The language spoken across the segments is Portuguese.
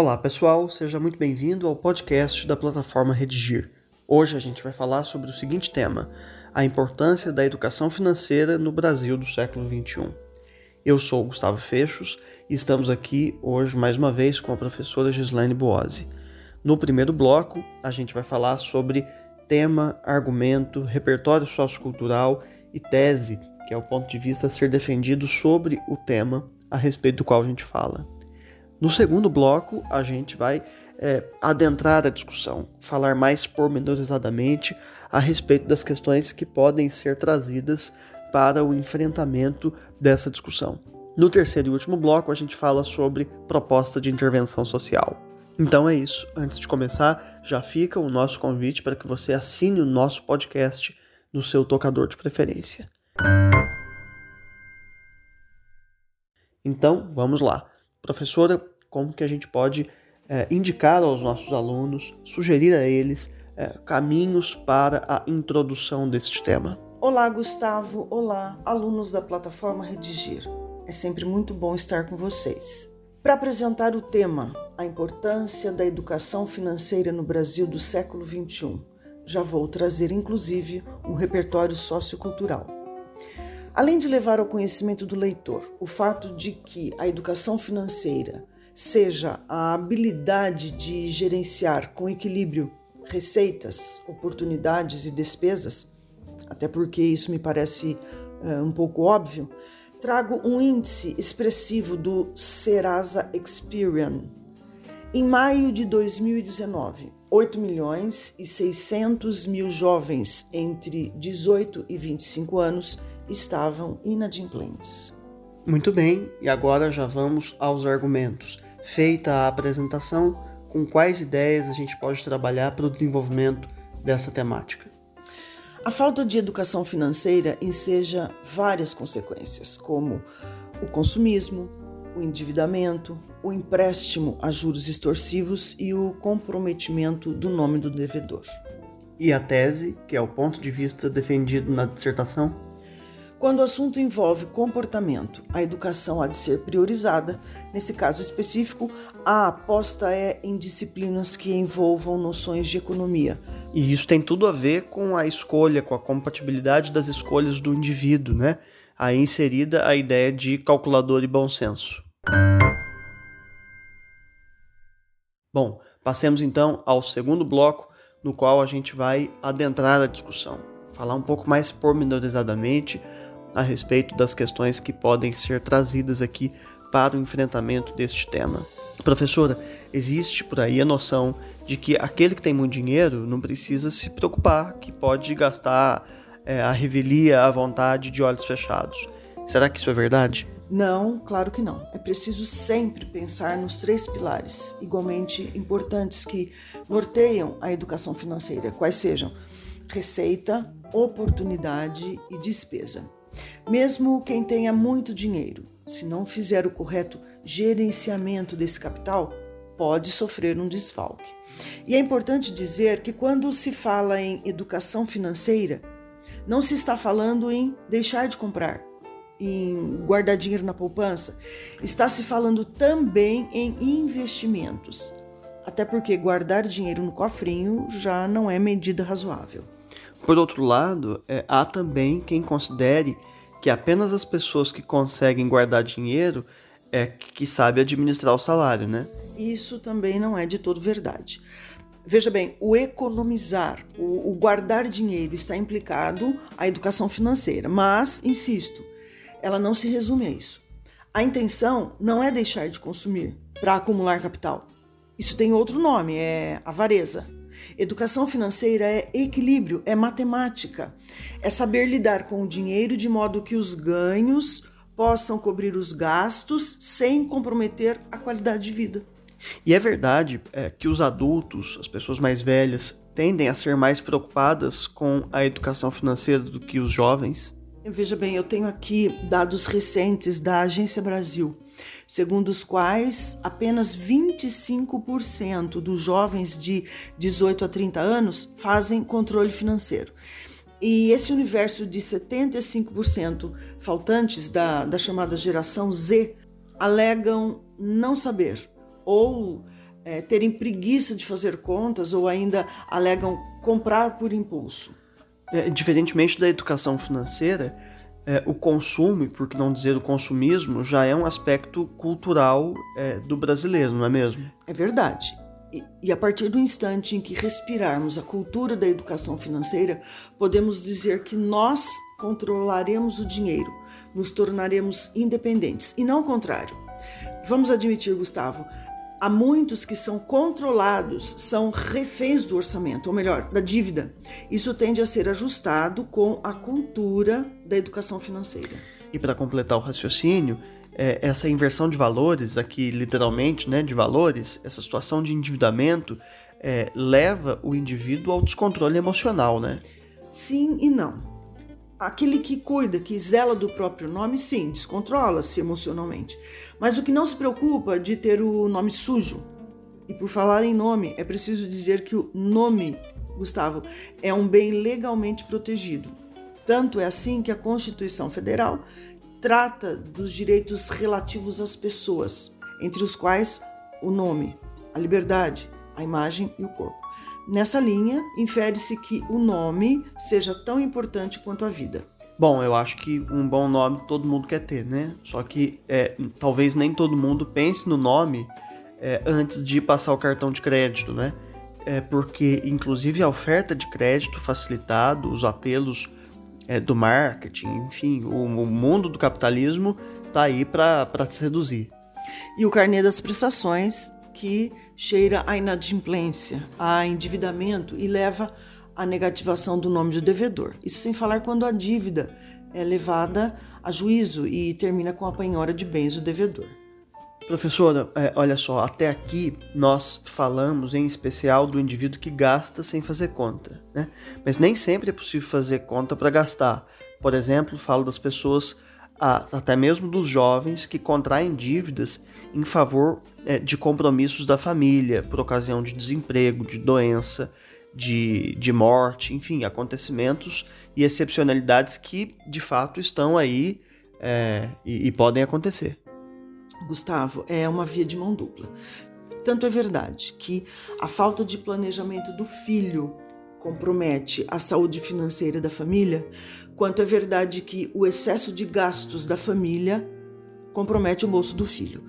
Olá pessoal, seja muito bem-vindo ao podcast da plataforma Redigir. Hoje a gente vai falar sobre o seguinte tema: a importância da educação financeira no Brasil do século XXI. Eu sou Gustavo Fechos e estamos aqui hoje mais uma vez com a professora Gislaine Boazzi. No primeiro bloco, a gente vai falar sobre tema, argumento, repertório sociocultural e tese, que é o ponto de vista a ser defendido sobre o tema a respeito do qual a gente fala. No segundo bloco, a gente vai é, adentrar a discussão, falar mais pormenorizadamente a respeito das questões que podem ser trazidas para o enfrentamento dessa discussão. No terceiro e último bloco, a gente fala sobre proposta de intervenção social. Então é isso. Antes de começar, já fica o nosso convite para que você assine o nosso podcast no seu tocador de preferência. Então, vamos lá. Professora, como que a gente pode é, indicar aos nossos alunos, sugerir a eles é, caminhos para a introdução deste tema? Olá, Gustavo. Olá, alunos da plataforma Redigir. É sempre muito bom estar com vocês. Para apresentar o tema, a importância da educação financeira no Brasil do século XXI, já vou trazer inclusive um repertório sociocultural. Além de levar ao conhecimento do leitor o fato de que a educação financeira seja a habilidade de gerenciar com equilíbrio receitas, oportunidades e despesas, até porque isso me parece uh, um pouco óbvio, trago um índice expressivo do Serasa Experian. Em maio de 2019, 8 milhões e 600 mil jovens entre 18 e 25 anos estavam inadimplentes. Muito bem, e agora já vamos aos argumentos. Feita a apresentação, com quais ideias a gente pode trabalhar para o desenvolvimento dessa temática? A falta de educação financeira enseja várias consequências, como o consumismo, o endividamento, o empréstimo a juros extorsivos e o comprometimento do nome do devedor. E a tese, que é o ponto de vista defendido na dissertação? Quando o assunto envolve comportamento, a educação há de ser priorizada. Nesse caso específico, a aposta é em disciplinas que envolvam noções de economia. E isso tem tudo a ver com a escolha, com a compatibilidade das escolhas do indivíduo, né? Aí inserida a ideia de calculador e bom senso. Bom, passemos então ao segundo bloco, no qual a gente vai adentrar a discussão, falar um pouco mais pormenorizadamente a respeito das questões que podem ser trazidas aqui para o enfrentamento deste tema. Professora, existe por aí a noção de que aquele que tem muito dinheiro não precisa se preocupar, que pode gastar é, a revelia à vontade de olhos fechados. Será que isso é verdade? Não, claro que não. É preciso sempre pensar nos três pilares igualmente importantes que norteiam a educação financeira, quais sejam receita, oportunidade e despesa. Mesmo quem tenha muito dinheiro, se não fizer o correto gerenciamento desse capital, pode sofrer um desfalque. E é importante dizer que quando se fala em educação financeira, não se está falando em deixar de comprar, em guardar dinheiro na poupança, está se falando também em investimentos. Até porque guardar dinheiro no cofrinho já não é medida razoável. Por outro lado, é, há também quem considere que apenas as pessoas que conseguem guardar dinheiro é que sabe administrar o salário, né? Isso também não é de todo verdade. Veja bem, o economizar, o, o guardar dinheiro está implicado à educação financeira, mas, insisto, ela não se resume a isso. A intenção não é deixar de consumir para acumular capital. Isso tem outro nome, é avareza. Educação financeira é equilíbrio, é matemática, é saber lidar com o dinheiro de modo que os ganhos possam cobrir os gastos sem comprometer a qualidade de vida. E é verdade é, que os adultos, as pessoas mais velhas, tendem a ser mais preocupadas com a educação financeira do que os jovens? Veja bem, eu tenho aqui dados recentes da Agência Brasil segundo os quais apenas 25% dos jovens de 18 a 30 anos fazem controle financeiro. E esse universo de 75% faltantes da, da chamada geração Z alegam não saber ou é, terem preguiça de fazer contas ou ainda alegam comprar por impulso. É, diferentemente da educação financeira, é, o consumo, por que não dizer o consumismo, já é um aspecto cultural é, do brasileiro, não é mesmo? É verdade. E, e a partir do instante em que respirarmos a cultura da educação financeira, podemos dizer que nós controlaremos o dinheiro, nos tornaremos independentes, e não o contrário. Vamos admitir, Gustavo, há muitos que são controlados, são reféns do orçamento, ou melhor, da dívida. Isso tende a ser ajustado com a cultura da educação financeira. E para completar o raciocínio, é, essa inversão de valores, aqui literalmente, né, de valores, essa situação de endividamento é, leva o indivíduo ao descontrole emocional, né? Sim e não. Aquele que cuida, que zela do próprio nome, sim, descontrola-se emocionalmente. Mas o que não se preocupa de ter o nome sujo. E por falar em nome, é preciso dizer que o nome, Gustavo, é um bem legalmente protegido. Tanto é assim que a Constituição Federal trata dos direitos relativos às pessoas, entre os quais o nome, a liberdade, a imagem e o corpo. Nessa linha, infere-se que o nome seja tão importante quanto a vida. Bom, eu acho que um bom nome todo mundo quer ter, né? Só que é, talvez nem todo mundo pense no nome é, antes de passar o cartão de crédito, né? É porque, inclusive, a oferta de crédito facilitado, os apelos é, do marketing, enfim, o, o, mundo do capitalismo está aí para se reduzir. E o carnê das prestações que cheira à inadimplência, a endividamento e leva à negativação do nome do devedor. Isso sem falar quando a dívida é levada a juízo e termina com a penhora de bens do devedor. Professora, é, olha só, até aqui nós falamos em especial do indivíduo que gasta sem fazer conta, né? Mas nem sempre é possível fazer conta para gastar. Por exemplo, falo das pessoas até mesmo dos jovens que contraem dívidas em favor é, de compromissos da família, por ocasião de desemprego, de doença, de, de morte, enfim, acontecimentos e excepcionalidades que de fato estão aí é, e, e podem acontecer. Gustavo, é uma via de mão dupla. Tanto é verdade que a falta de planejamento do filho compromete a saúde financeira da família, quanto é verdade que o excesso de gastos da família compromete o bolso do filho.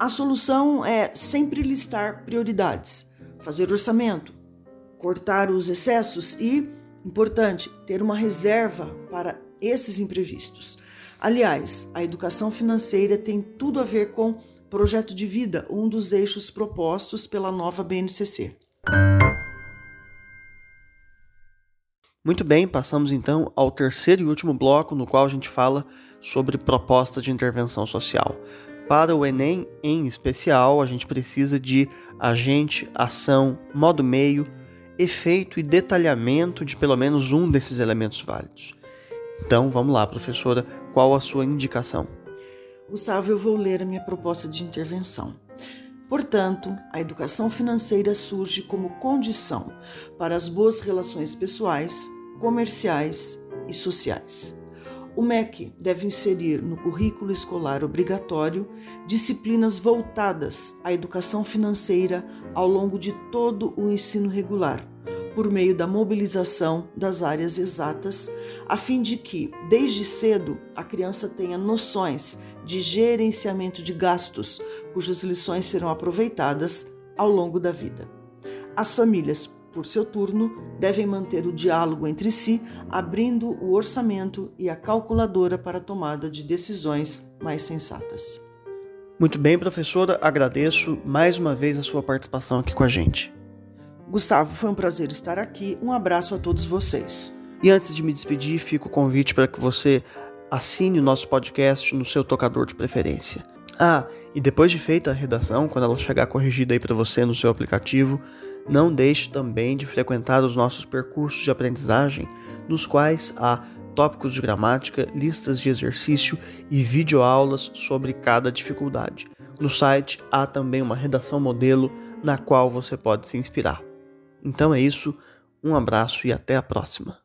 A solução é sempre listar prioridades, fazer orçamento, cortar os excessos e, importante, ter uma reserva para esses imprevistos. Aliás, a educação financeira tem tudo a ver com projeto de vida, um dos eixos propostos pela nova BNCC. Muito bem, passamos então ao terceiro e último bloco, no qual a gente fala sobre proposta de intervenção social. Para o Enem, em especial, a gente precisa de agente, ação, modo meio, efeito e detalhamento de pelo menos um desses elementos válidos. Então, vamos lá, professora, qual a sua indicação? Gustavo, eu vou ler a minha proposta de intervenção. Portanto, a educação financeira surge como condição para as boas relações pessoais, comerciais e sociais. O MEC deve inserir no currículo escolar obrigatório disciplinas voltadas à educação financeira ao longo de todo o ensino regular, por meio da mobilização das áreas exatas, a fim de que, desde cedo, a criança tenha noções de gerenciamento de gastos, cujas lições serão aproveitadas ao longo da vida. As famílias, por seu turno, devem manter o diálogo entre si, abrindo o orçamento e a calculadora para a tomada de decisões mais sensatas. Muito bem, professora, agradeço mais uma vez a sua participação aqui com a gente. Gustavo, foi um prazer estar aqui. Um abraço a todos vocês. E antes de me despedir, fica o convite para que você assine o nosso podcast no seu tocador de preferência. Ah, e depois de feita a redação, quando ela chegar corrigida aí para você no seu aplicativo, não deixe também de frequentar os nossos percursos de aprendizagem, nos quais há tópicos de gramática, listas de exercício e videoaulas sobre cada dificuldade. No site há também uma redação modelo na qual você pode se inspirar. Então é isso, um abraço e até a próxima.